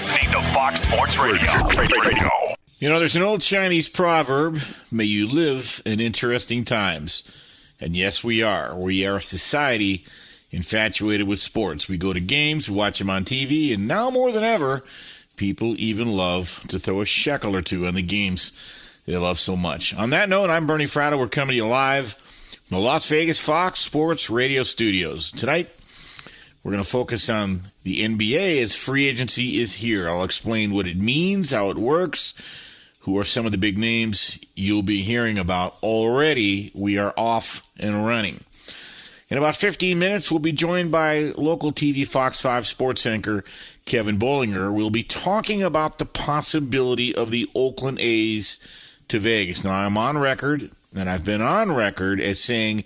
Listening to Fox Sports Radio. Radio. You know, there's an old Chinese proverb may you live in interesting times. And yes, we are. We are a society infatuated with sports. We go to games, we watch them on TV, and now more than ever, people even love to throw a shekel or two on the games they love so much. On that note, I'm Bernie Fratto. We're coming to you live from the Las Vegas Fox Sports Radio Studios. Tonight, we're going to focus on the NBA as free agency is here. I'll explain what it means, how it works, who are some of the big names you'll be hearing about. Already, we are off and running. In about 15 minutes, we'll be joined by local TV Fox 5 sports anchor Kevin Bollinger. We'll be talking about the possibility of the Oakland A's to Vegas. Now, I'm on record, and I've been on record as saying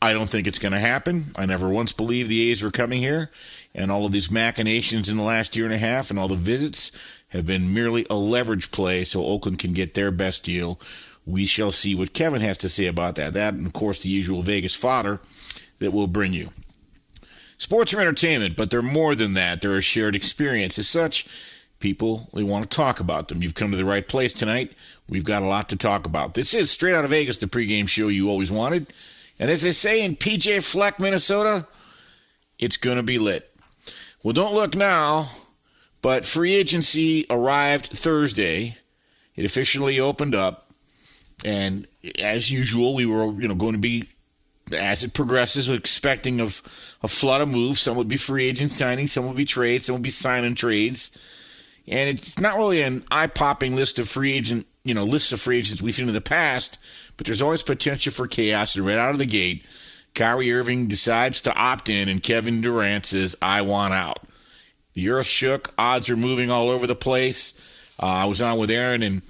I don't think it's going to happen. I never once believed the A's were coming here, and all of these machinations in the last year and a half and all the visits have been merely a leverage play so Oakland can get their best deal. We shall see what Kevin has to say about that. That, and of course, the usual Vegas fodder that we'll bring you. Sports are entertainment, but they're more than that. They're a shared experience. As such, people, they want to talk about them. You've come to the right place tonight. We've got a lot to talk about. This is Straight Out of Vegas, the pregame show you always wanted. And as they say in PJ Fleck, Minnesota, it's going to be lit. Well, don't look now, but free agency arrived Thursday. It officially opened up. And as usual, we were you know going to be as it progresses, expecting of a flood of moves. Some would be free agent signings, some would be trades, some would be signing trades. And it's not really an eye-popping list of free agent, you know, lists of free agents we've seen in the past, but there's always potential for chaos. And right out of the gate, Kyrie Irving decides to opt in, and Kevin Durant says, "I want out." The earth shook. Odds are moving all over the place. Uh, I was on with Aaron and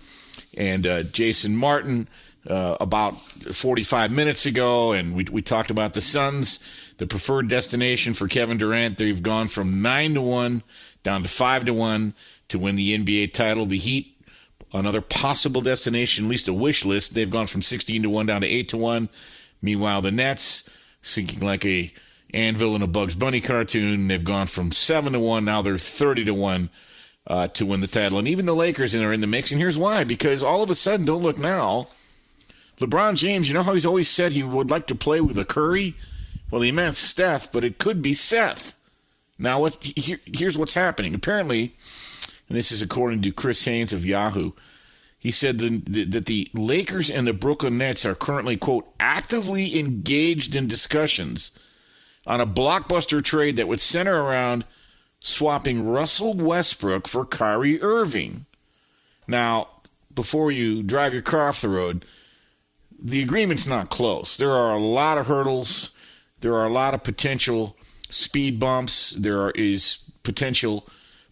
and uh, Jason Martin uh, about 45 minutes ago, and we, we talked about the Suns, the preferred destination for Kevin Durant. They've gone from nine to one down to five to one to win the NBA title. The Heat, another possible destination, at least a wish list. They've gone from 16 to one down to eight to one. Meanwhile, the Nets sinking like a anvil in a Bugs Bunny cartoon. They've gone from seven to one now they're 30 to one. Uh, to win the title. And even the Lakers are in the mix. And here's why because all of a sudden, don't look now, LeBron James, you know how he's always said he would like to play with a Curry? Well, he meant Steph, but it could be Seth. Now, what, here, here's what's happening. Apparently, and this is according to Chris Haynes of Yahoo, he said that the Lakers and the Brooklyn Nets are currently, quote, actively engaged in discussions on a blockbuster trade that would center around swapping Russell Westbrook for Kyrie Irving. Now, before you drive your car off the road, the agreement's not close. There are a lot of hurdles. There are a lot of potential speed bumps. There is potential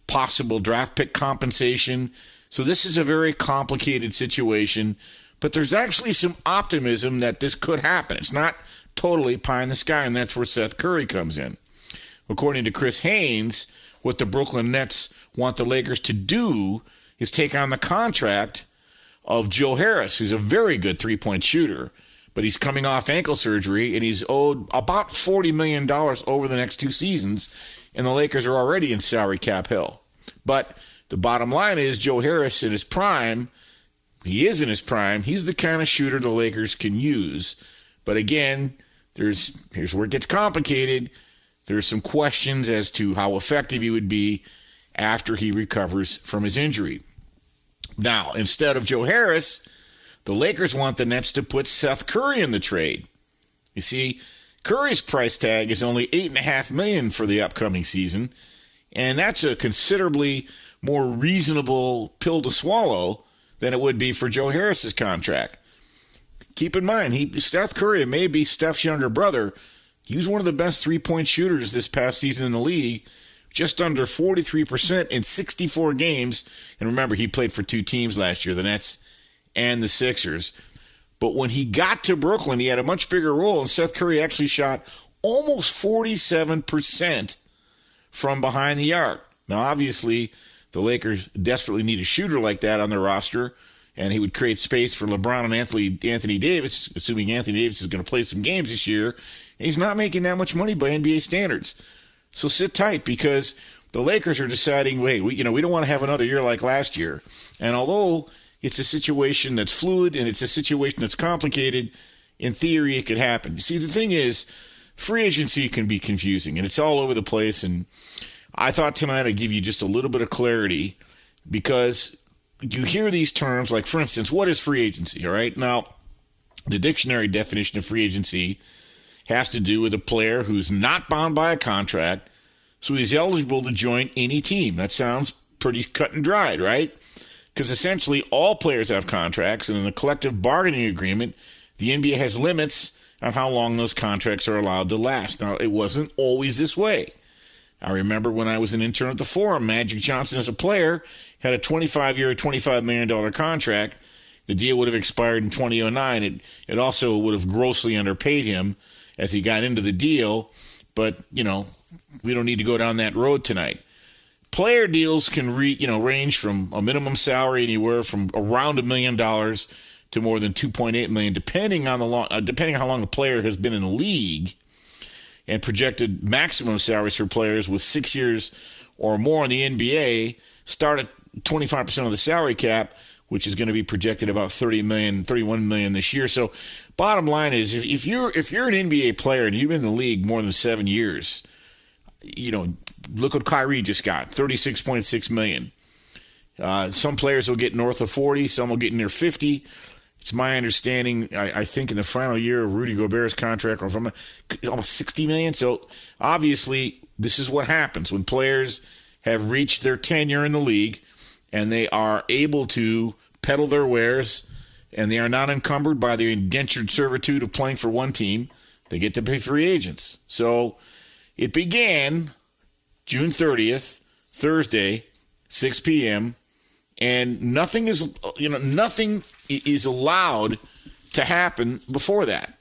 possible draft pick compensation. So this is a very complicated situation, but there's actually some optimism that this could happen. It's not totally pie in the sky, and that's where Seth Curry comes in. According to Chris Haynes, what the Brooklyn Nets want the Lakers to do is take on the contract of Joe Harris, who's a very good three point shooter, but he's coming off ankle surgery and he's owed about $40 million over the next two seasons, and the Lakers are already in salary cap hell. But the bottom line is Joe Harris in his prime, he is in his prime, he's the kind of shooter the Lakers can use. But again, there's here's where it gets complicated. There's some questions as to how effective he would be after he recovers from his injury. Now, instead of Joe Harris, the Lakers want the Nets to put Seth Curry in the trade. You see, Curry's price tag is only eight and a half million for the upcoming season, and that's a considerably more reasonable pill to swallow than it would be for Joe Harris's contract. Keep in mind, he Seth Curry may be Steph's younger brother. He was one of the best three point shooters this past season in the league just under 43% in 64 games. And remember, he played for two teams last year, the Nets and the Sixers. But when he got to Brooklyn, he had a much bigger role, and Seth Curry actually shot almost 47% from behind the arc. Now, obviously, the Lakers desperately need a shooter like that on their roster, and he would create space for LeBron and Anthony, Anthony Davis, assuming Anthony Davis is going to play some games this year. And he's not making that much money by NBA standards. So sit tight because the Lakers are deciding, wait, we, you know, we don't want to have another year like last year. And although it's a situation that's fluid and it's a situation that's complicated, in theory it could happen. You See, the thing is, free agency can be confusing and it's all over the place. And I thought tonight I'd give you just a little bit of clarity because you hear these terms like, for instance, what is free agency? All right. Now, the dictionary definition of free agency has to do with a player who's not bound by a contract, so he's eligible to join any team. That sounds pretty cut and dried, right? Because essentially all players have contracts, and in the collective bargaining agreement, the NBA has limits on how long those contracts are allowed to last. Now, it wasn't always this way. I remember when I was an intern at the Forum, Magic Johnson, as a player, had a 25 year, $25 million contract. The deal would have expired in 2009. It, it also would have grossly underpaid him as he got into the deal. But you know, we don't need to go down that road tonight. Player deals can re, you know range from a minimum salary anywhere from around a million dollars to more than 2.8 million, depending on the long, uh, depending on how long the player has been in the league. And projected maximum salaries for players with six years or more in the NBA start at 25% of the salary cap, which is going to be projected about 30 million, 31 million this year. So bottom line is if you're if you're an NBA player and you've been in the league more than seven years, you know, look what Kyrie just got, thirty six point six million. Uh, some players will get north of forty, some will get near fifty. It's my understanding. I, I think in the final year of Rudy Gobert's contract, or from almost sixty million. So obviously, this is what happens when players have reached their tenure in the league and they are able to peddle their wares and they are not encumbered by the indentured servitude of playing for one team. They get to pay free agents. So it began June 30th, Thursday, 6 p.m., and nothing is you know nothing is allowed to happen before that.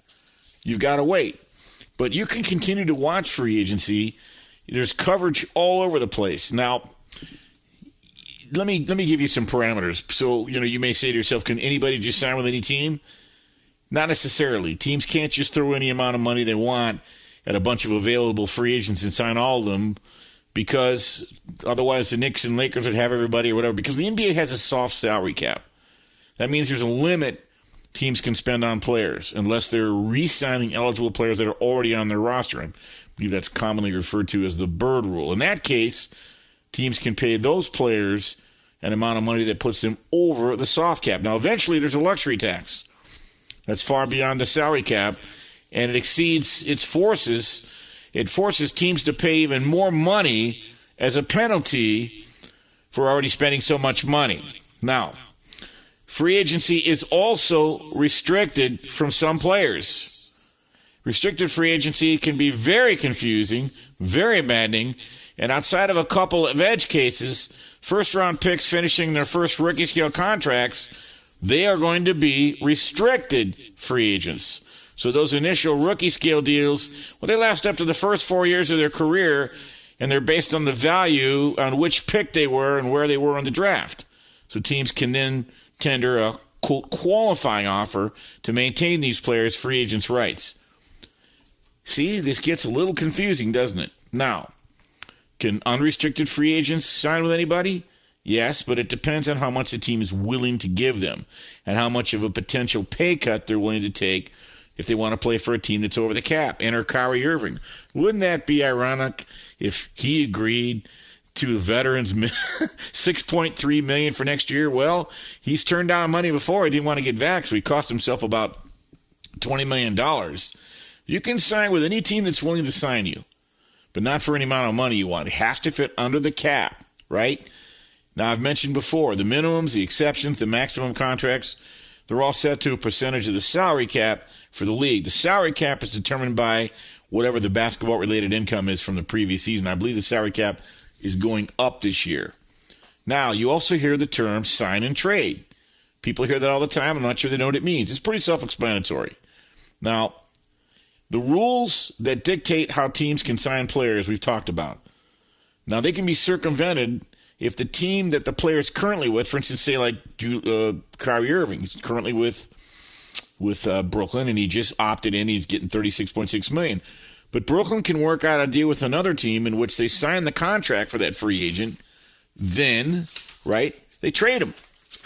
You've got to wait. But you can continue to watch free agency. There's coverage all over the place. Now, let me let me give you some parameters. So you know you may say to yourself, can anybody just sign with any team? Not necessarily. Teams can't just throw any amount of money they want at a bunch of available free agents and sign all of them because otherwise the Knicks and Lakers would have everybody or whatever. Because the NBA has a soft salary cap. That means there's a limit teams can spend on players unless they're re-signing eligible players that are already on their roster. I believe that's commonly referred to as the Bird Rule. In that case, teams can pay those players an amount of money that puts them over the soft cap. Now, eventually, there's a luxury tax that's far beyond the salary cap, and it exceeds its forces. It forces teams to pay even more money as a penalty for already spending so much money. Now, free agency is also restricted from some players. Restricted free agency can be very confusing, very maddening, and outside of a couple of edge cases, first round picks finishing their first rookie scale contracts, they are going to be restricted free agents. So those initial rookie scale deals, well, they last up to the first four years of their career, and they're based on the value on which pick they were and where they were in the draft. So teams can then tender a qualifying offer to maintain these players' free agents' rights. See, this gets a little confusing, doesn't it? Now, can unrestricted free agents sign with anybody? Yes, but it depends on how much the team is willing to give them and how much of a potential pay cut they're willing to take if they want to play for a team that's over the cap. Enter Kyrie Irving. Wouldn't that be ironic if he agreed to a veterans 6.3 million for next year? Well, he's turned down money before. He didn't want to get vaxxed, so he cost himself about 20 million dollars. You can sign with any team that's willing to sign you, but not for any amount of money you want. It has to fit under the cap, right? Now, I've mentioned before the minimums, the exceptions, the maximum contracts, they're all set to a percentage of the salary cap for the league. The salary cap is determined by whatever the basketball related income is from the previous season. I believe the salary cap is going up this year. Now, you also hear the term sign and trade. People hear that all the time. I'm not sure they know what it means. It's pretty self explanatory. Now, the rules that dictate how teams can sign players, we've talked about. Now, they can be circumvented if the team that the player is currently with, for instance, say like uh, Kyrie Irving, he's currently with with uh, Brooklyn, and he just opted in. He's getting thirty six point six million. But Brooklyn can work out a deal with another team in which they sign the contract for that free agent. Then, right, they trade him,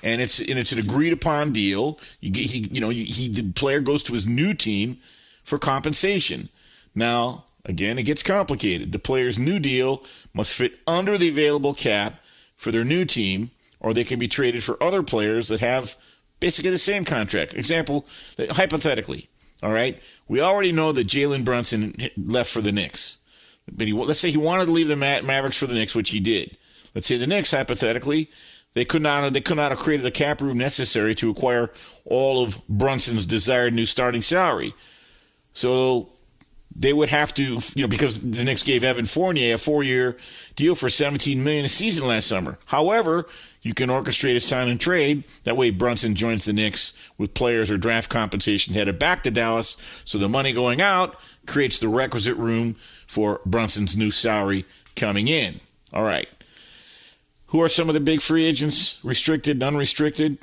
and it's and it's an agreed upon deal. You get he, you know, he the player goes to his new team for compensation. Now, again, it gets complicated. The player's new deal must fit under the available cap for their new team, or they can be traded for other players that have basically the same contract. Example, hypothetically, all right, we already know that Jalen Brunson left for the Knicks. But he, let's say he wanted to leave the Mavericks for the Knicks, which he did. Let's say the Knicks, hypothetically, they could not they could not have created the cap room necessary to acquire all of Brunson's desired new starting salary. So they would have to, you know, because the Knicks gave Evan Fournier a four-year deal for 17 million a season last summer. However, you can orchestrate a sign and trade. That way, Brunson joins the Knicks with players or draft compensation headed back to Dallas. So the money going out creates the requisite room for Brunson's new salary coming in. All right. Who are some of the big free agents, restricted and unrestricted?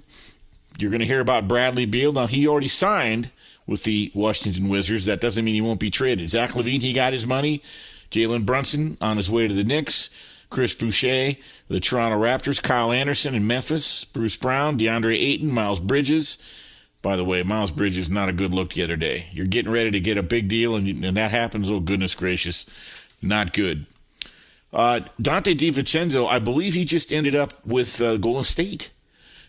You're going to hear about Bradley Beal. Now, he already signed with the Washington Wizards. That doesn't mean he won't be traded. Zach LaVine, he got his money. Jalen Brunson on his way to the Knicks. Chris Boucher, the Toronto Raptors. Kyle Anderson in Memphis. Bruce Brown, DeAndre Ayton, Miles Bridges. By the way, Miles Bridges not a good look the other day. You're getting ready to get a big deal, and, and that happens. Oh goodness gracious, not good. Uh, Donte DiVincenzo, I believe he just ended up with uh, Golden State.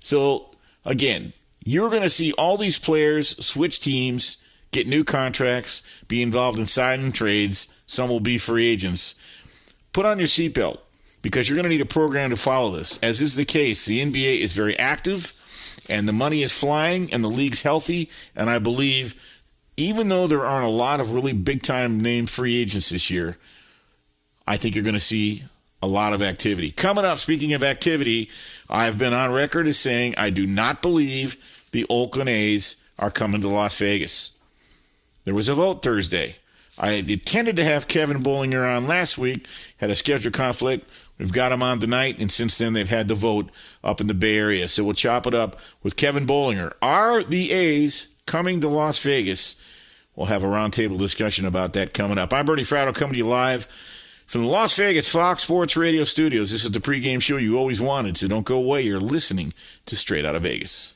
So again, you're going to see all these players switch teams, get new contracts, be involved in signing trades. Some will be free agents. Put on your seatbelt because you're going to need a program to follow this. As is the case, the NBA is very active and the money is flying and the league's healthy. And I believe, even though there aren't a lot of really big time name free agents this year, I think you're going to see a lot of activity. Coming up, speaking of activity, I've been on record as saying I do not believe the Oakland A's are coming to Las Vegas. There was a vote Thursday. I intended to have Kevin Bollinger on last week, had a schedule conflict. We've got him on tonight, and since then they've had the vote up in the Bay Area. So we'll chop it up with Kevin Bollinger. Are the A's coming to Las Vegas? We'll have a roundtable discussion about that coming up. I'm Bernie Fratto coming to you live from the Las Vegas Fox Sports Radio studios. This is the pregame show you always wanted, so don't go away. You're listening to Straight Out of Vegas.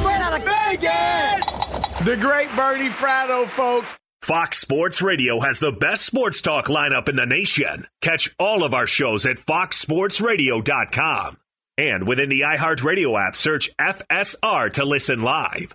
Straight out of Vegas! The great Bernie Fratto, folks. Fox Sports Radio has the best sports talk lineup in the nation. Catch all of our shows at foxsportsradio.com. And within the iHeartRadio app, search FSR to listen live.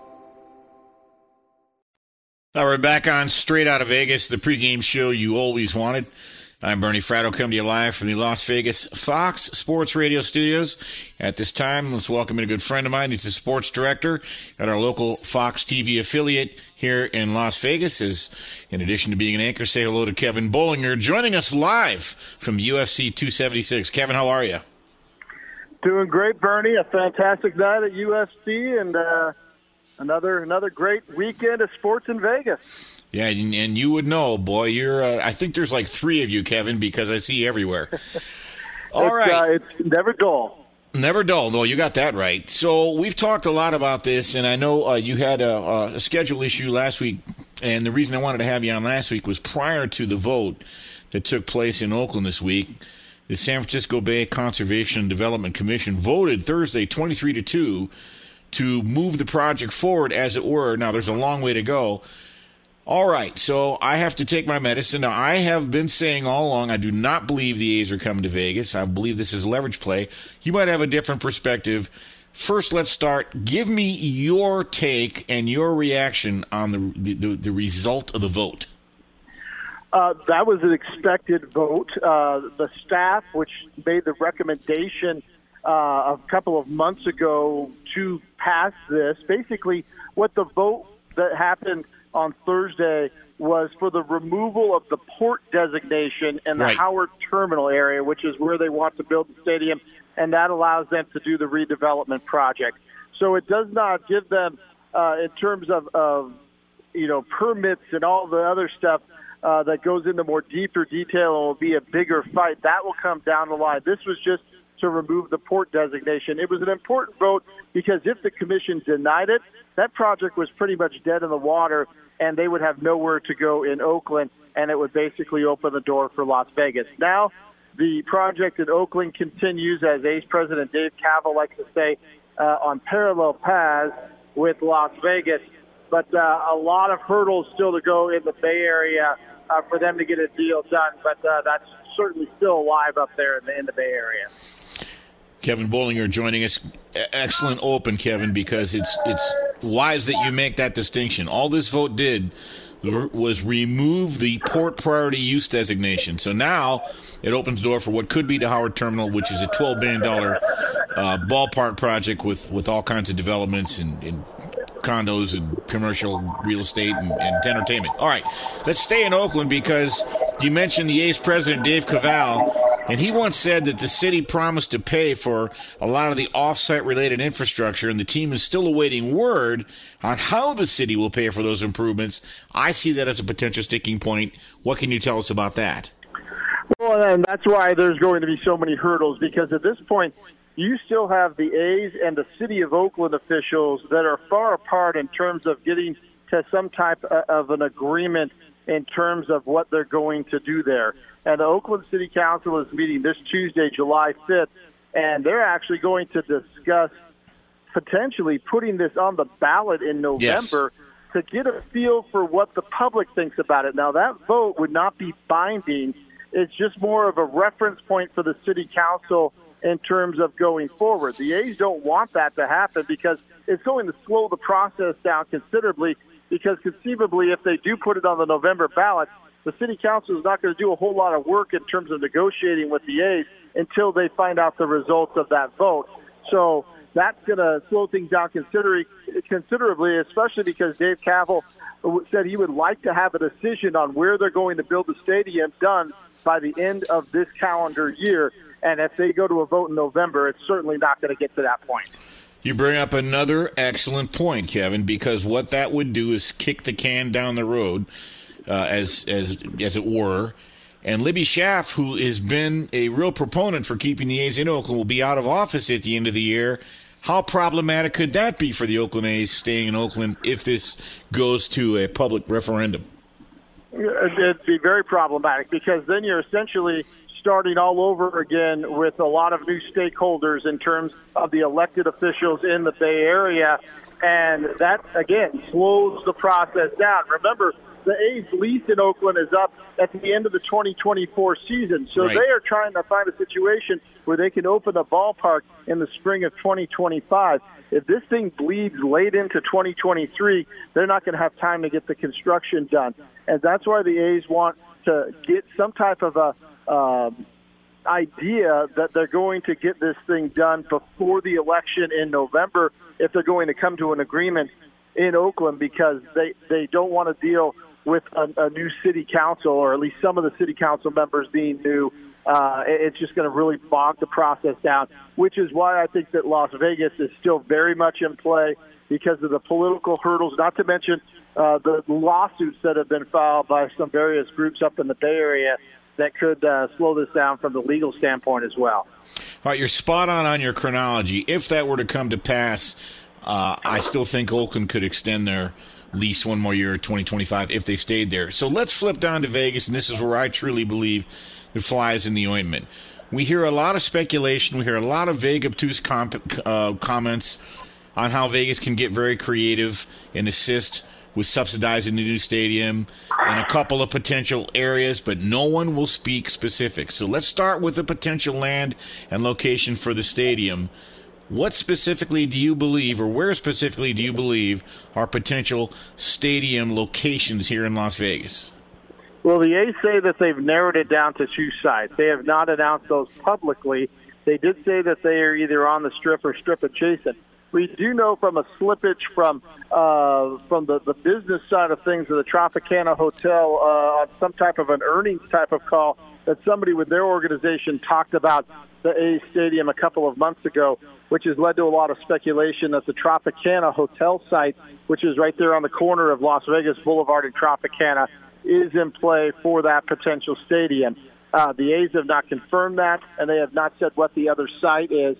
All right, back on Straight Out of Vegas, the pregame show you always wanted. I'm Bernie Fratto, coming to you live from the Las Vegas Fox Sports Radio studios. At this time, let's welcome in a good friend of mine. He's the sports director at our local Fox TV affiliate here in Las Vegas. Is in addition to being an anchor, say hello to Kevin Bollinger, joining us live from UFC 276. Kevin, how are you? Doing great, Bernie. A fantastic night at UFC and uh, another another great weekend of sports in Vegas. Yeah, and, and you would know, boy. You're. Uh, I think there's like three of you, Kevin, because I see you everywhere. All it's, right. uh, it's never dull. Never dull. No, you got that right. So we've talked a lot about this, and I know uh, you had a, a schedule issue last week, and the reason I wanted to have you on last week was prior to the vote that took place in Oakland this week. The San Francisco Bay Conservation and Development Commission voted Thursday, twenty-three to two, to move the project forward, as it were. Now, there's a long way to go. All right, so I have to take my medicine. Now, I have been saying all along I do not believe the A's are coming to Vegas. I believe this is leverage play. You might have a different perspective. First, let's start. Give me your take and your reaction on the the, the result of the vote. Uh, that was an expected vote. Uh, the staff, which made the recommendation uh, a couple of months ago to pass this, basically what the vote that happened on Thursday was for the removal of the port designation in the Right. Howard Terminal area, which is where they want to build the stadium, and that allows them to do the redevelopment project. So it does not give them, uh, in terms of, of you know permits and all the other stuff uh, that goes into more deeper detail and will be a bigger fight. That will come down the line. This was just to remove the port designation. It was an important vote because if the commission denied it, that project was pretty much dead in the water, and they would have nowhere to go in Oakland, and it would basically open the door for Las Vegas. Now, the project in Oakland continues, as A's President Dave Kaval likes to say, uh, on parallel paths with Las Vegas. But uh, a lot of hurdles still to go in the Bay Area uh, for them to get a deal done. But uh, that's certainly still alive up there in the, in the Bay Area. Kevin Bollinger joining us. Excellent open, Kevin, because it's it's wise that you make that distinction. All this vote did was remove the port priority use designation. So now it opens the door for what could be the Howard Terminal, which is a twelve billion dollar uh, ballpark project with with all kinds of developments and. and condos and commercial real estate and, and entertainment. All right, let's stay in Oakland because you mentioned the A's president, Dave Kaval, and he once said that the city promised to pay for a lot of the off-site related infrastructure, and the team is still awaiting word on how the city will pay for those improvements. I see that as a potential sticking point. What can you tell us about that? Well, and that's why there's going to be so many hurdles because at this point, you still have the A's and the city of Oakland officials that are far apart in terms of getting to some type of an agreement in terms of what they're going to do there. And the Oakland City Council is meeting this Tuesday, July 5th, and they're actually going to discuss potentially putting this on the ballot in November to get a feel for what the public thinks about it. Now, that vote would not be binding. It's just more of a reference point for the city council in terms of going forward. The A's don't want that to happen because it's going to slow the process down considerably. Because conceivably, if they do put it on the November ballot, the city council is not going to do a whole lot of work in terms of negotiating with the A's until they find out the results of that vote. So that's going to slow things down considerably, especially because Dave Kaval said he would like to have a decision on where they're going to build the stadium done by the end of this calendar year. And if they go to a vote in November, it's certainly not going to get to that point. You bring up another excellent point, Kevin, because what that would do is kick the can down the road, uh, as as as it were. And Libby Schaaf, who has been a real proponent for keeping the A's in Oakland, will be out of office at the end of the year. How problematic could that be for the Oakland A's staying in Oakland if this goes to a public referendum? It'd be very problematic because then you're essentially starting all over again with a lot of new stakeholders in terms of the elected officials in the Bay Area. And that, again, slows the process down. Remember, the A's lease in Oakland is up at the end of the 2024 season. So Right. they are trying to find a situation where they can open the ballpark in the spring of 2025. If this thing bleeds late into 2023, they're not going to have time to get the construction done. And that's why the A's want to get some type of a um, idea that they're going to get this thing done before the election in November if they're going to come to an agreement in Oakland because they, they don't want to deal with a, a new city council or at least some of the city council members being new. Uh, it's just going to really bog the process down, which is why I think that Las Vegas is still very much in play because of the political hurdles, not to mention uh, the lawsuits that have been filed by some various groups up in the Bay Area that could uh, slow this down from the legal standpoint as well. All right, you're spot on on your chronology. If that were to come to pass, uh, I still think Oakland could extend their lease one more year, 2025, if they stayed there. So let's flip down to Vegas, and this is where I truly believe it flies in the ointment. We hear a lot of speculation. We hear a lot of vague, obtuse uh, comments on how Vegas can get very creative and assist with subsidizing the new stadium and a couple of potential areas, but no one will speak specifics. So let's start with the potential land and location for the stadium. What specifically do you believe, or where specifically do you believe, are potential stadium locations here in Las Vegas? Well, the A's say that they've narrowed it down to two sites. They have not announced those publicly. They did say that they are either on the strip or strip adjacent. We do know from a slippage from uh, from the, the business side of things of the Tropicana Hotel uh, on some type of an earnings type of call that somebody with their organization talked about the A's stadium a couple of months ago, which has led to a lot of speculation that the Tropicana Hotel site, which is right there on the corner of Las Vegas Boulevard and Tropicana, is in play for that potential stadium. Uh, the A's have not confirmed that, and they have not said what the other site is,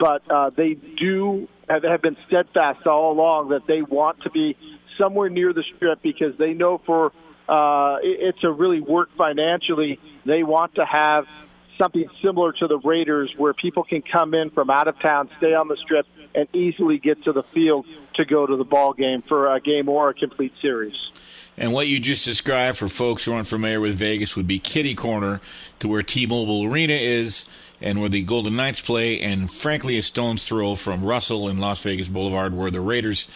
but uh, they do have, have been steadfast all along that they want to be somewhere near the strip because they know for uh, it, it's a really work financially. They want to have something similar to the Raiders where people can come in from out of town, stay on the strip, and easily get to the field to go to the ball game for a game or a complete series. And what you just described for folks who aren't familiar with Vegas would be kitty corner to where T-Mobile Arena is and where the Golden Knights play, and frankly, a stone's throw from Russell and Las Vegas Boulevard where the Raiders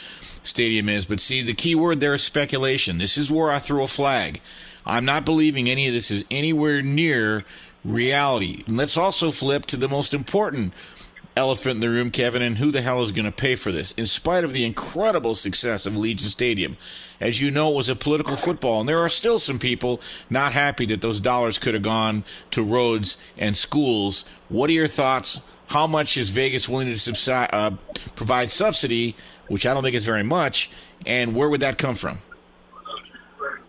stadium is. But see, the key word there is speculation. This is where I throw a flag. I'm not believing any of this is anywhere near reality. And let's also flip to the most important elephant in the room, Kevin, and who the hell is going to pay for this? In spite of the incredible success of Allegiant Stadium, as you know, it was a political football, and there are still some people not happy that those dollars could have gone to roads and schools. What are your thoughts? How much is Vegas willing to subside, uh, provide subsidy, which I don't think is very much, and where would that come from?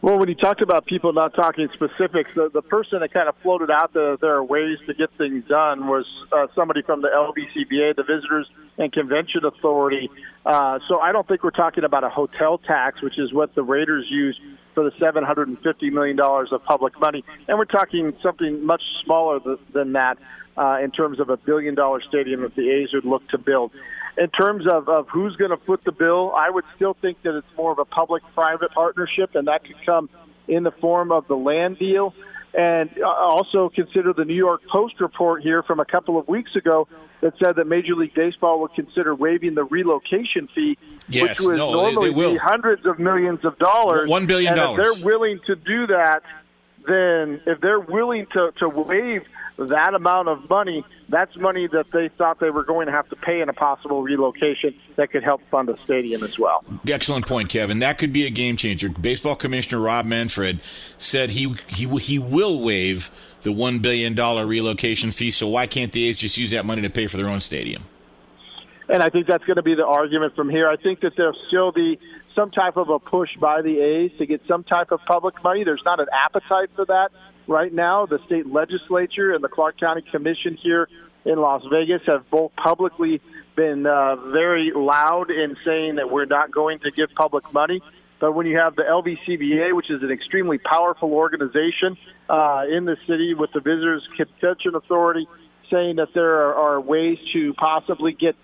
Well, when you talked about people not talking specifics, the, the person that kind of floated out that there are ways to get things done was uh, somebody from the LVCVA, the Visitors and Convention Authority. Uh, so I don't think we're talking about a hotel tax, which is what the Raiders use for the $750 million of public money. And we're talking something much smaller th- than that uh, in terms of a billion dollar stadium that the A's would look to build in terms of, of who's going to foot the bill, I would still think that it's more of a public private partnership, and that could come in the form of the land deal. And uh, also consider the New York Post report here from a couple of weeks ago that said that Major League Baseball would consider waiving the relocation fee, yes, which would no, normally they, they be hundreds of millions of dollars. One billion dollars. If they're willing to do that, then if they're willing to, to waive that amount of money, that's money that they thought they were going to have to pay in a possible relocation that could help fund a stadium as well. Excellent point, Kevin. That could be a game changer. Baseball Commissioner Rob Manfred said he he he will waive the one billion dollar relocation fee. So why can't the A's just use that money to pay for their own stadium? And I think that's going to be the argument from here. I think that there'll still be some type of a push by the A's to get some type of public money. There's not an appetite for that right now. The state legislature and the Clark County Commission here in Las Vegas have both publicly been uh, very loud in saying that we're not going to give public money. But when you have the LVCVA, which is an extremely powerful organization uh, in the city with the Visitors Convention Authority, saying that there are, are ways to possibly get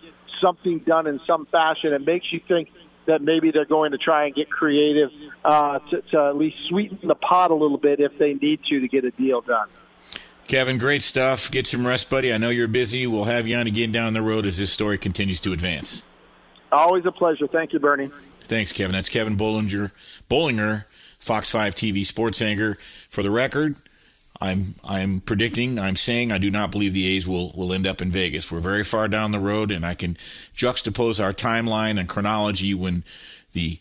something done in some fashion, it makes you think that maybe they're going to try and get creative uh, to, to at least sweeten the pot a little bit if they need to to get a deal done. Kevin, great stuff. Get some rest, buddy. I know you're busy. We'll have you on again down the road as this story continues to advance. Always a pleasure. Thank you, Bernie. Thanks, Kevin. That's Kevin Bollinger, Bollinger, Fox 5 TV sports anchor. For the record, I'm I'm predicting, I'm saying I do not believe the A's will, will end up in Vegas. We're very far down the road, and I can juxtapose our timeline and chronology when the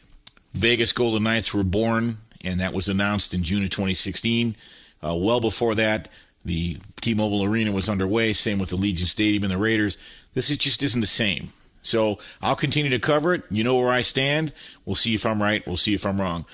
Vegas Golden Knights were born, and that was announced in June of 2016. Uh, well before that, the T-Mobile Arena was underway. Same with the Allegiant Stadium and the Raiders. This is just isn't the same. So I'll continue to cover it. You know where I stand. We'll see if I'm right. We'll see if I'm wrong.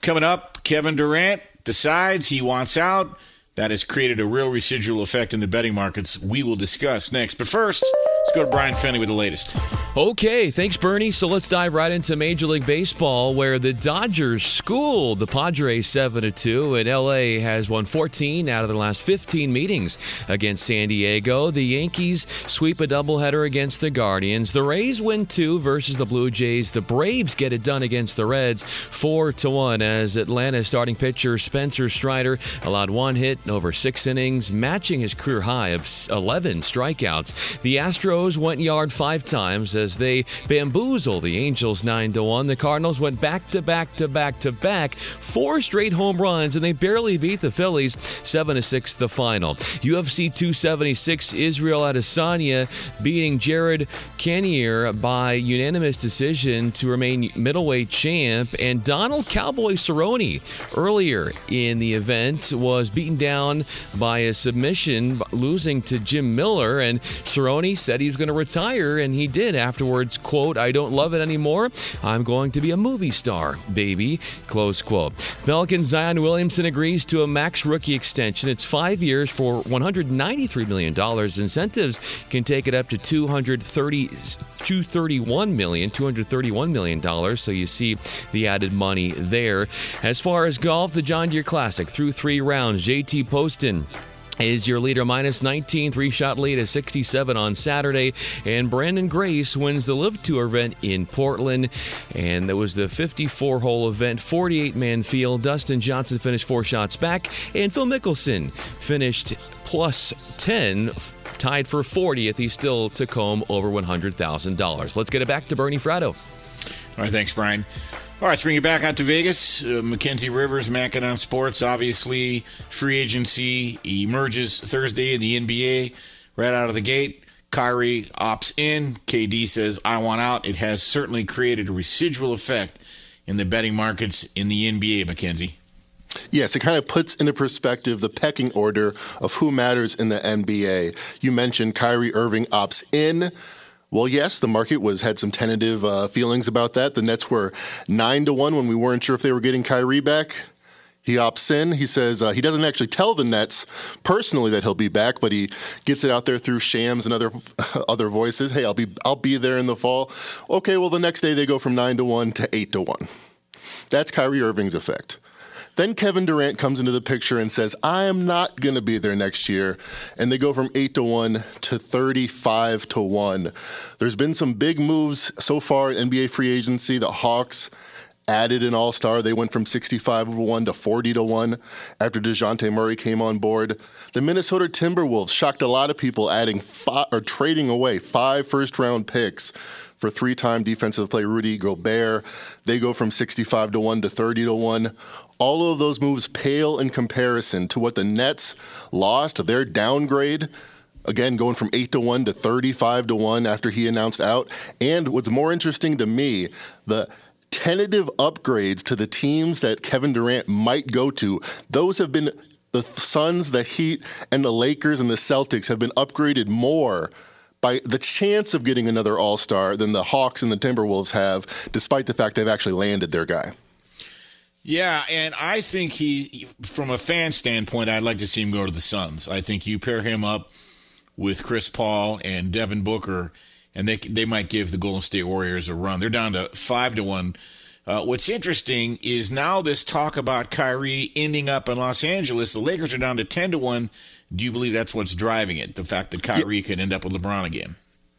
Coming up, Kevin Durant decides he wants out. That has created a real residual effect in the betting markets. We will discuss next. But first, Let's go to Brian Finney with the latest. Okay, thanks, Bernie. So let's dive right into Major League Baseball, where the Dodgers schooled the Padres 7 2, and LA has won 14 out of their last 15 meetings against San Diego. The Yankees sweep a doubleheader against the Guardians. The Rays win two versus the Blue Jays. The Braves get it done against the Reds 4 to 1 as Atlanta starting pitcher Spencer Strider allowed one hit over six innings, matching his career high of 11 strikeouts. The Astros went yard five times as they bamboozle the Angels 9 to 1. The Cardinals went back to back to back to back, four straight home runs, and they barely beat the Phillies 7 to 6 the final. UFC 276 Israel Adesanya beating Jared Cannonier by unanimous decision to remain middleweight champ, and Donald Cowboy Cerrone earlier in the event was beaten down by a submission, losing to Jim Miller, and Cerrone said he was going to retire, and he did afterwards. "Quote: I don't love it anymore. I'm going to be a movie star, baby." Close quote. Falcon Zion Williamson agrees to a max rookie extension. It's five years for 193 million dollars. Incentives can take it up to 230, 231 million, 231 million dollars. So you see the added money there. As far as golf, the John Deere Classic through three rounds. JT Poston is your leader minus 19 three shot lead at 67 on saturday. And Branden Grace wins the LIV tour event in portland. And that was the 54 hole event 48 man field. Dustin johnson finished four shots back. And phil mickelson finished plus 10 tied for 40th he still took home over $100000 let's get it back to bernie fratto. All right thanks brian all right, let's bring you back out to Vegas. Uh, Mackenzie Rivers, Macadam Sports, obviously, free agency emerges Thursday in the NBA right out of the gate. Kyrie opts in. KD says, I want out. It has certainly created a residual effect in the betting markets in the NBA, Mackenzie. Yes, it kind of puts into perspective the pecking order of who matters in the NBA. You mentioned Kyrie Irving opts in. Well, yes, the market was had some tentative uh, feelings about that. The Nets were nine to one when we weren't sure if they were getting Kyrie back. He opts in. He says uh, he doesn't actually tell the Nets personally that he'll be back, but he gets it out there through Shams and other other voices. Hey, I'll be I'll be there in the fall. Okay, well the next day they go from nine to one to eight to one. That's Kyrie Irving's effect. Then Kevin Durant comes into the picture and says, I am not going to be there next year. And they go from 8 to 1 to 35 to 1. There's been some big moves so far at NBA free agency. The Hawks added an all star. They went from 65 to 1 to 40 to 1 after DeJounte Murray came on board. The Minnesota Timberwolves shocked a lot of people, adding five, or trading away five first round picks for three time defensive player Rudy Gobert. They go from 65 to 1 to 30 to 1 all of those moves pale in comparison to what the Nets lost, their downgrade. Again, going from 8 to 1 to 35 to 1 after he announced out. And what's more interesting to me, the tentative upgrades to the teams that Kevin Durant might go to, those have been the Suns, the Heat, and the Lakers and the Celtics have been upgraded more by the chance of getting another All Star than the Hawks and the Timberwolves have, despite the fact they've actually landed their guy. Yeah, and I think he, from a fan standpoint, I'd like to see him go to the Suns. I think you pair him up with Chris Paul and Devin Booker, and they they might give the Golden State Warriors a run. They're down to five to one. Uh, what's interesting is now this talk about Kyrie ending up in Los Angeles. The Lakers are down to ten to one. Do you believe that's what's driving it? The fact that Kyrie yeah. could end up with LeBron again.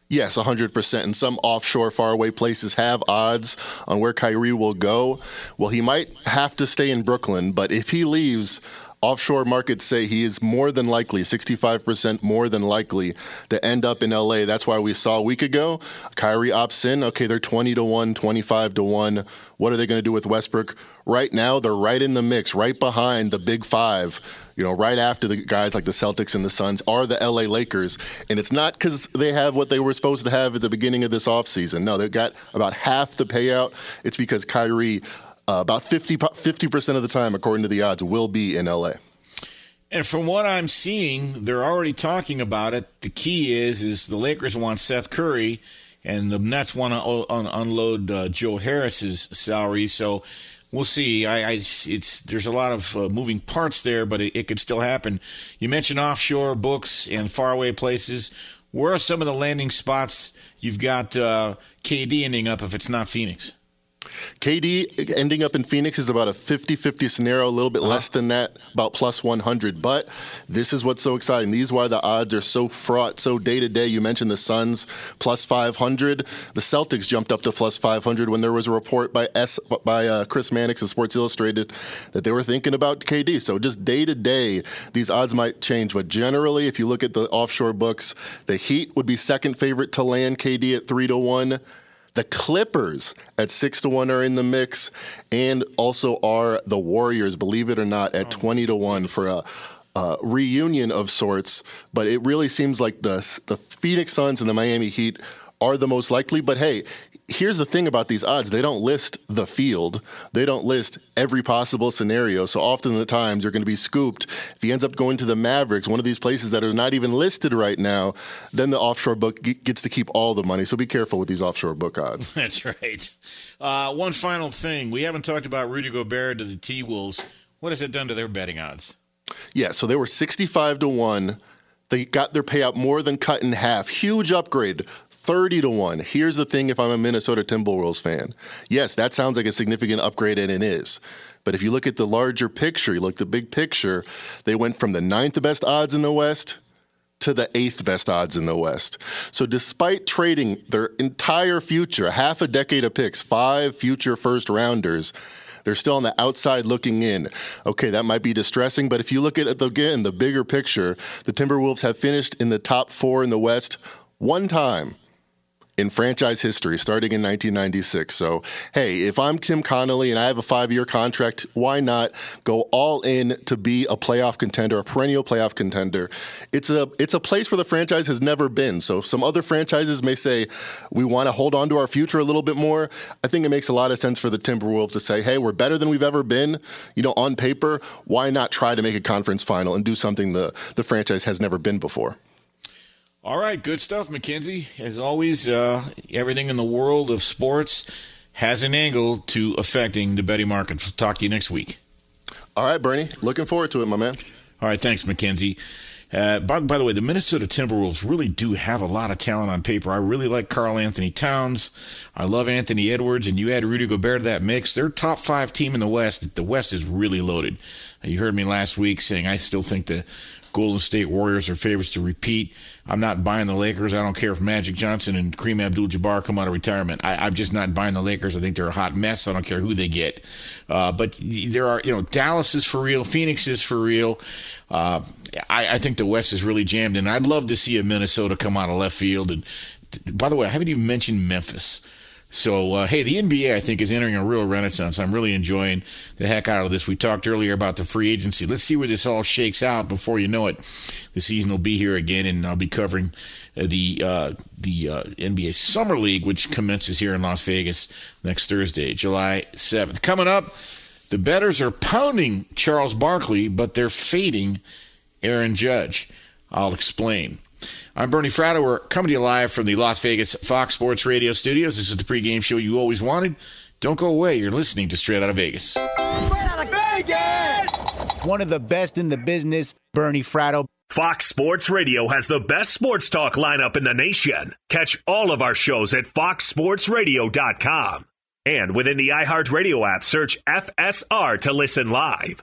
Yes, 100%. And some offshore, faraway places have odds on where Kyrie will go. Well, he might have to stay in Brooklyn, but if he leaves, offshore markets say he is more than likely, 65% more than likely, to end up in LA. That's why we saw a week ago Kyrie opts in. Okay, they're 20 to 1, 25 to 1. What are they going to do with Westbrook? Right now, they're right in the mix, right behind the big five you know, right after the guys like the Celtics and the Suns are the LA Lakers. And it's not because they have what they were supposed to have at the beginning of this offseason. No, they've got about half the payout. It's because Kyrie, uh, about 50, 50% of the time, according to the odds, will be in LA. And from what I'm seeing, they're already talking about it. The key is is the Lakers want Seth Curry, and the Nets want to unload uh, Joe Harris's salary. So we'll see. I, I, it's there's a lot of uh, moving parts there, but it, it, could still happen. You mentioned offshore books and faraway places. Where are some of the landing spots you've got uh, KD ending up if it's not Phoenix? KD ending up in Phoenix is about a 50 50 scenario, a little bit less than that, about plus 100. But this is what's so exciting. These why the odds are so fraught, so day to day. You mentioned the Suns plus 500. The Celtics jumped up to plus 500 when there was a report by S by uh, Chris Mannix of Sports Illustrated that they were thinking about KD. So just day to day, these odds might change. But generally, if you look at the offshore books, the Heat would be second favorite to land KD at 3 to 1. The Clippers at six to one are in the mix, and also are the Warriors, believe it or not, at twenty to one for a. Uh, reunion of sorts, but it really seems like the the Phoenix Suns and the Miami Heat are the most likely. But hey, here's the thing about these odds. They don't list the field. They don't list every possible scenario. So often the times you're going to be scooped. If he ends up going to the mavericks one of these places that are not even listed right now then the offshore book gets to keep all the money. So be careful with these offshore book odds. That's right. Uh, one final thing. We haven't talked about rudy gobert to the t-wolves. What has it done to their betting odds? Yeah so they were 65 to 1 they got their payout more than cut in half. Huge upgrade. 30 to 1. Here's the thing if I'm a Minnesota Timberwolves fan. Yes, that sounds like a significant upgrade, and it is. But if you look at the larger picture, you look at the big picture, they went from the ninth best odds in the West to the eighth best odds in the West. So despite trading their entire future, half a decade of picks, five future first rounders, they're still on the outside looking in. Okay, that might be distressing, but if you look at it again, the bigger picture, the Timberwolves have finished in the top four in the West one time in franchise history starting in 1996. So, hey, if I'm Tim Connolly and I have a five year contract, why not go all in to be a playoff contender, a perennial playoff contender? It's a it's a place where the franchise has never been. So some other franchises may say we want to hold on to our future a little bit more. I think it makes a lot of sense for the Timberwolves to say, hey, we're better than we've ever been. You know, on paper, why not try to make a conference final and do something the, the franchise has never been before? All right, good stuff, Mackenzie. As always, uh, everything in the world of sports has an angle to affecting the betting market. We'll talk to you next week. All right, Bernie. Looking forward to it, my man. All right, thanks, Mackenzie. Uh, by, by, the way, the Minnesota Timberwolves really do have a lot of talent on paper. I really like Karl-Anthony Towns. I love Anthony Edwards, and you add Rudy Gobert to that mix. They're top five team in the West. The West is really loaded. You heard me last week saying I still think the Golden State Warriors are favorites to repeat. I'm not buying the Lakers. I don't care if Magic Johnson and Kareem Abdul-Jabbar come out of retirement. I, am just not buying the Lakers. I think they're a hot mess. I don't care who they get. Uh, but there are, you know, Dallas is for real. Phoenix is for real. Uh, I, I, think the West is really jammed, and I'd love to see a Minnesota come out of left field. And by the way, I haven't even mentioned Memphis. So, uh, hey, the NBA, I think, is entering a real renaissance. I'm really enjoying the heck out of this. We talked earlier about the free agency. Let's see where this all shakes out before you know it. The season will be here again, and I'll be covering uh, the uh, the uh, NBA Summer League, which commences here in Las Vegas next Thursday, July 7th. Coming up, the betters are pounding Charles Barkley, but they're fading Aaron Judge. I'll explain. I'm Bernie Fratto. We're coming to you live from the Las Vegas Fox Sports Radio studios. This is the pregame show you always wanted. Don't go away. You're listening to Straight Out of Vegas. Straight Out of Vegas! One of the best in the business, Bernie Fratto. Fox Sports Radio has the best sports talk lineup in the nation. Catch all of our shows at foxsportsradio.com. And within the iHeartRadio app, search FSR to listen live.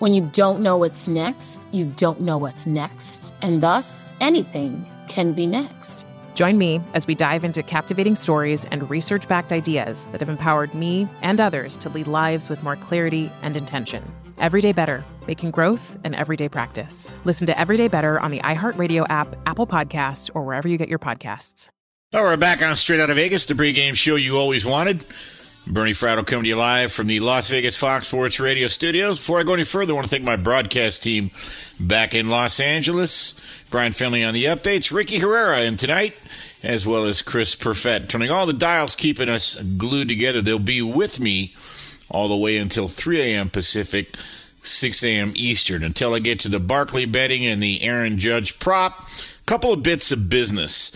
When you don't know what's next, you don't know what's next. And thus, anything can be next. Join me as we dive into captivating stories and research backed ideas that have empowered me and others to lead lives with more clarity and intention. Everyday Better, making growth an everyday practice. Listen to Everyday Better on the iHeartRadio app, Apple Podcasts, or wherever you get your podcasts. All right, we're back on Straight Out of Vegas, the pregame show you always wanted. Bernie Fratto coming to you live from the Las Vegas Fox Sports Radio studios. Before I go any further, I want to thank my broadcast team back in Los Angeles. Brian Finley on the updates, Ricky Herrera in tonight, as well as Chris Perfett. Turning all the dials, keeping us glued together. They'll be with me all the way until 3 a.m. Pacific, 6 a.m. Eastern, until I get to the Barkley betting and the Aaron Judge prop. Couple of bits of business.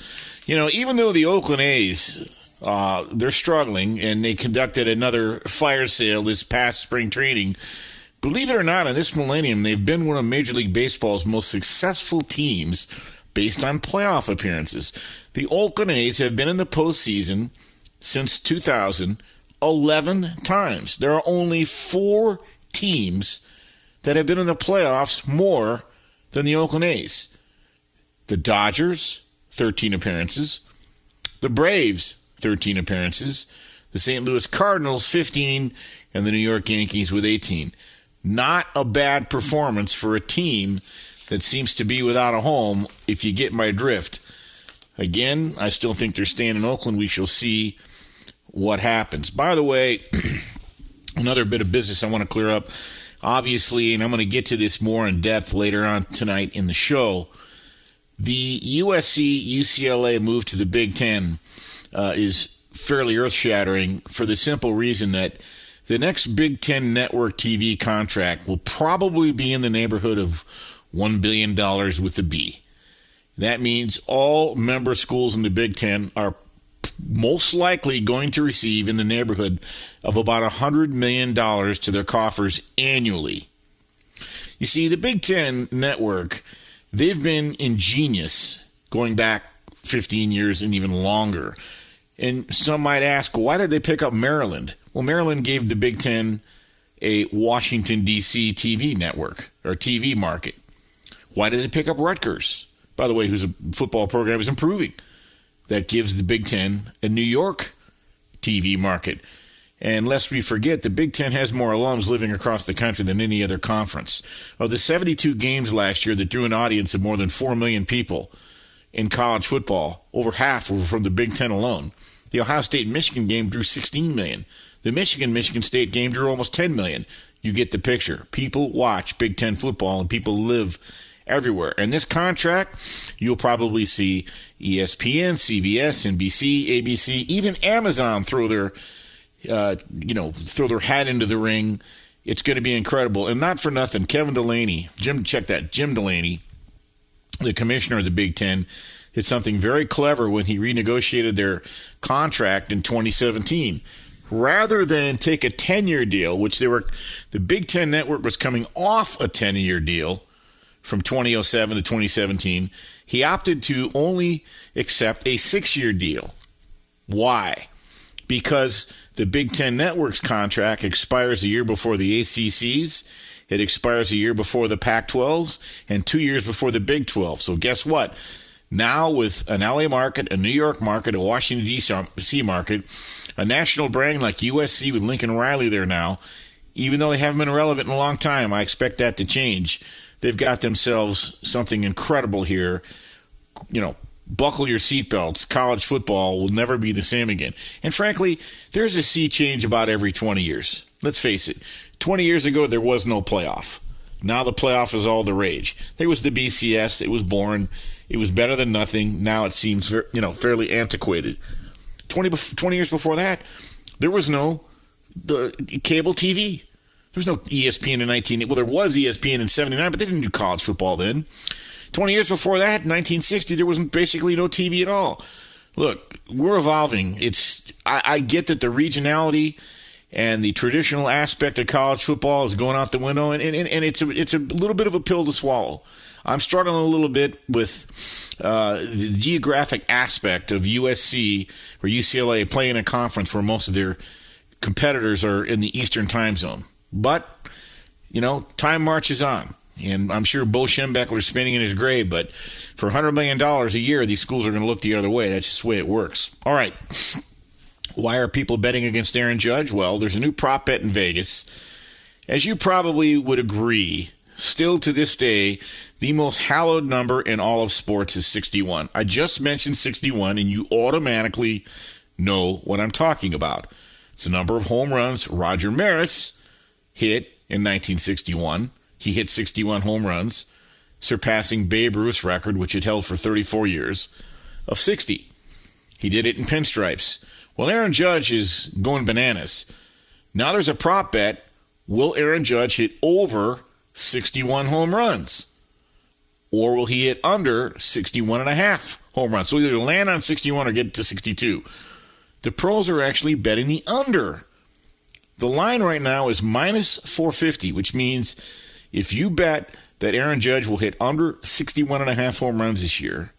You know, even though the Oakland A's uh, they're struggling, and they conducted another fire sale this past spring training. Believe it or not, in this millennium, they've been one of Major League Baseball's most successful teams based on playoff appearances. The Oakland A's have been in the postseason since 2000 11 times. There are only four teams that have been in the playoffs more than the Oakland A's. The Dodgers, 13 appearances. The Braves, 13 appearances. The St. Louis Cardinals, 15, and the New York Yankees with 18. Not a bad performance for a team that seems to be without a home, if you get my drift. Again, I still think they're staying in Oakland. We shall see what happens. By the way, another bit of business I want to clear up. Obviously, and I'm going to get to this more in depth later on tonight in the show. The USC UCLA move to the Big Ten uh, is fairly earth shattering for the simple reason that the next Big Ten network TV contract will probably be in the neighborhood of $1 billion with a B. That means all member schools in the Big Ten are most likely going to receive in the neighborhood of about $100 million to their coffers annually. You see, the Big Ten network, they've been ingenious going back 15 years and even longer. And some might ask, why did they pick up Maryland? Well, Maryland gave the Big Ten a Washington, D.C. TV network or TV market. Why did they pick up Rutgers? By the way, whose football program is improving. That gives the Big Ten a New York TV market. And lest we forget, the Big Ten has more alums living across the country than any other conference. Of the 72 games last year that drew an audience of more than 4 million people in college football, over half were from the Big Ten alone. The Ohio State Michigan game drew 16 million. The Michigan Michigan State game drew almost 10 million. You get the picture. People watch Big Ten football and people live everywhere. And this contract, you'll probably see ESPN, CBS, NBC, ABC, even Amazon throw their, uh, you know, throw their hat into the ring. It's going to be incredible, and not for nothing. Kevin Delany, Jim, check that. Jim Delany, the commissioner of the Big Ten, did something very clever when he renegotiated their contract in 2017 rather than take a 10 year deal, which they were, the Big Ten Network was coming off a 10 year deal from 2007 to 2017, he opted to only accept a six year deal. Why? Because the Big Ten Network's contract expires a year before the ACC's, it expires a year before the Pac 12's, and two years before the Big 12. So, guess what? Now, with an LA market, a New York market, a Washington, D.C. market, a national brand like USC with Lincoln Riley there now, even though they haven't been relevant in a long time, I expect that to change. They've got themselves something incredible here. You know, buckle your seatbelts. College football will never be the same again. And frankly, there's a sea change about every 20 years. Let's face it. 20 years ago, there was no playoff. Now the playoff is all the rage. There was the BCS. It was born. It was better than nothing. Now it seems, you know, fairly antiquated. 20, 20 years before that, there was no the cable TV. There was no ESPN in 19. Well, there was ESPN in 79, but they didn't do college football then. 20 years before that, 1960, there was basically no TV at all. Look, we're evolving. It's I, I get that the regionality and the traditional aspect of college football is going out the window, and, and, and it's a, it's a little bit of a pill to swallow. I'm struggling a little bit with uh, the geographic aspect of USC or UCLA playing a conference where most of their competitors are in the Eastern time zone. But, you know, time marches on. And I'm sure Bo Schembechler is spinning in his grave, but for $100 million a year, these schools are going to look the other way. That's just the way it works. All right. Why are people betting against Aaron Judge? Well, there's a new prop bet in Vegas. As you probably would agree, still to this day, the most hallowed number in all of sports is 61. I just mentioned 61, and you automatically know what I'm talking about. It's the number of home runs Roger Maris hit in 1961. He hit 61 home runs, surpassing Babe Ruth's record, which had held for 34 years, of 60. He did it in pinstripes. Well, Aaron Judge is going bananas. Now there's a prop bet. Will Aaron Judge hit over 61 home runs? Or will he hit under 61 and a half home runs? So either land on 61 or get to 62. The pros are actually betting the under. The line right now is minus 450, which means if you bet that Aaron Judge will hit under 61 and a half home runs this year,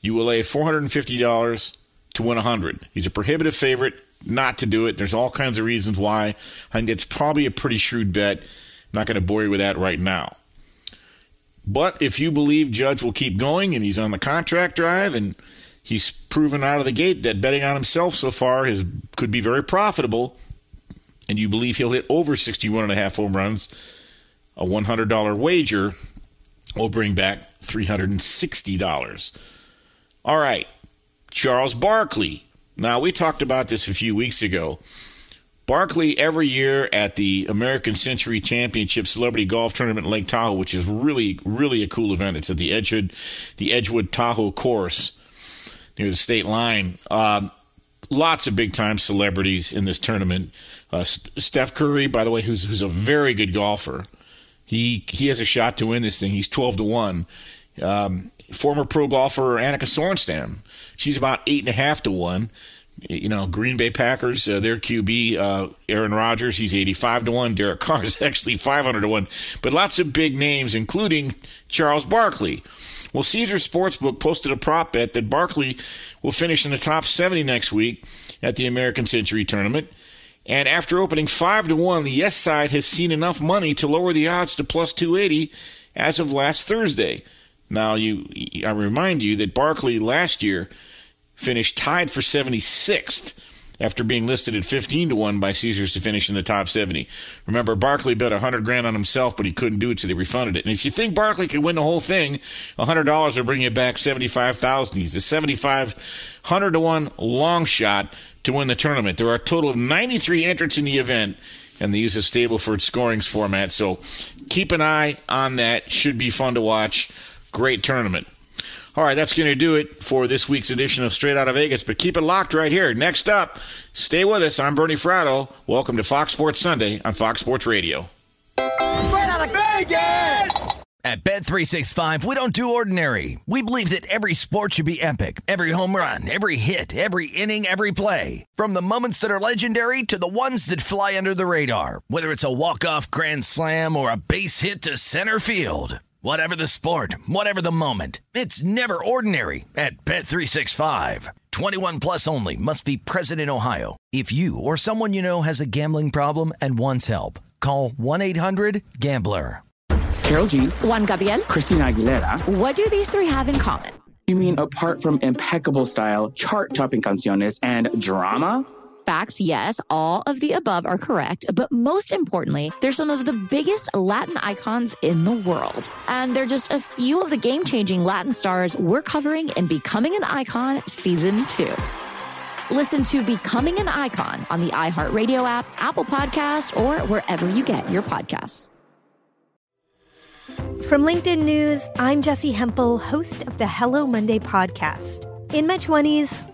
you will lay $450 to win 100. He's a prohibitive favorite not to do it. There's all kinds of reasons why. I think it's probably a pretty shrewd bet. I'm not going to bore you with that right now. But if you believe Judge will keep going and he's on the contract drive and he's proven out of the gate that betting on himself so far is could be very profitable, and you believe he'll hit over 61 and a half home runs, a $100 wager will bring back $360. All right, Charles Barkley. Now, we talked about this a few weeks ago. Barkley, every year at the American Century Championship Celebrity Golf Tournament in Lake Tahoe, which is really, really a cool event. It's at the Edgewood, the Edgewood Tahoe course near the state line. Um, lots of big time celebrities in this tournament. Uh, Steph Curry, by the way, who's who's a very good golfer. He he has a shot to win this thing. He's twelve to one. Um, former pro golfer Annika Sorenstam, she's about eight and a half to one. You know, Green Bay Packers, uh, their QB, uh, Aaron Rodgers, he's 85 to 1. Derek Carr is actually 500 to 1. But lots of big names, including Charles Barkley. Well, Caesar Sportsbook posted a prop bet that Barkley will finish in the top 70 next week at the American Century Tournament. And after opening 5 to 1, the yes side has seen enough money to lower the odds to plus 280 as of last Thursday. Now, you, I remind you that Barkley last year finished tied for 76th after being listed at 15 to 1 by Caesars to finish in the top 70. Remember, Barkley bet 100 grand on himself, but he couldn't do it, so they refunded it. And if you think Barkley could win the whole thing, $100 will bring you back 75,000. He's a 7500 to 1 long shot to win the tournament. There are a total of 93 entrants in the event, and they use a Stableford scorings format. So keep an eye on that. Should be fun to watch. Great tournament. All right, that's going to do it for this week's edition of Straight Out of Vegas. But keep it locked right here. Next up, stay with us. I'm Bernie Fratto. Welcome to Fox Sports Sunday on Fox Sports Radio. Straight out of Vegas! At Bet365, we don't do ordinary. We believe that every sport should be epic. Every home run, every hit, every inning, every play. From the moments that are legendary to the ones that fly under the radar. Whether it's a walk-off grand slam or a base hit to center field. Whatever the sport, whatever the moment. It's never ordinary at Bet365. 21 plus only must be present in Ohio. If you or someone you know has a gambling problem and wants help, call 1-800-GAMBLER. Karol G. Juan Gabriel. Christina Aguilera. What do these three have in common? You mean apart from impeccable style, chart-topping canciones, and drama? Facts, yes, all of the above are correct, but most importantly, they're some of the biggest Latin icons in the world. And they're just a few of the game changing Latin stars we're covering in Becoming an Icon Season 2. Listen to Becoming an Icon on the iHeartRadio app, Apple Podcast, or wherever you get your podcasts. From LinkedIn News, I'm Jessi Hempel, host of the Hello Monday podcast. In my 20s,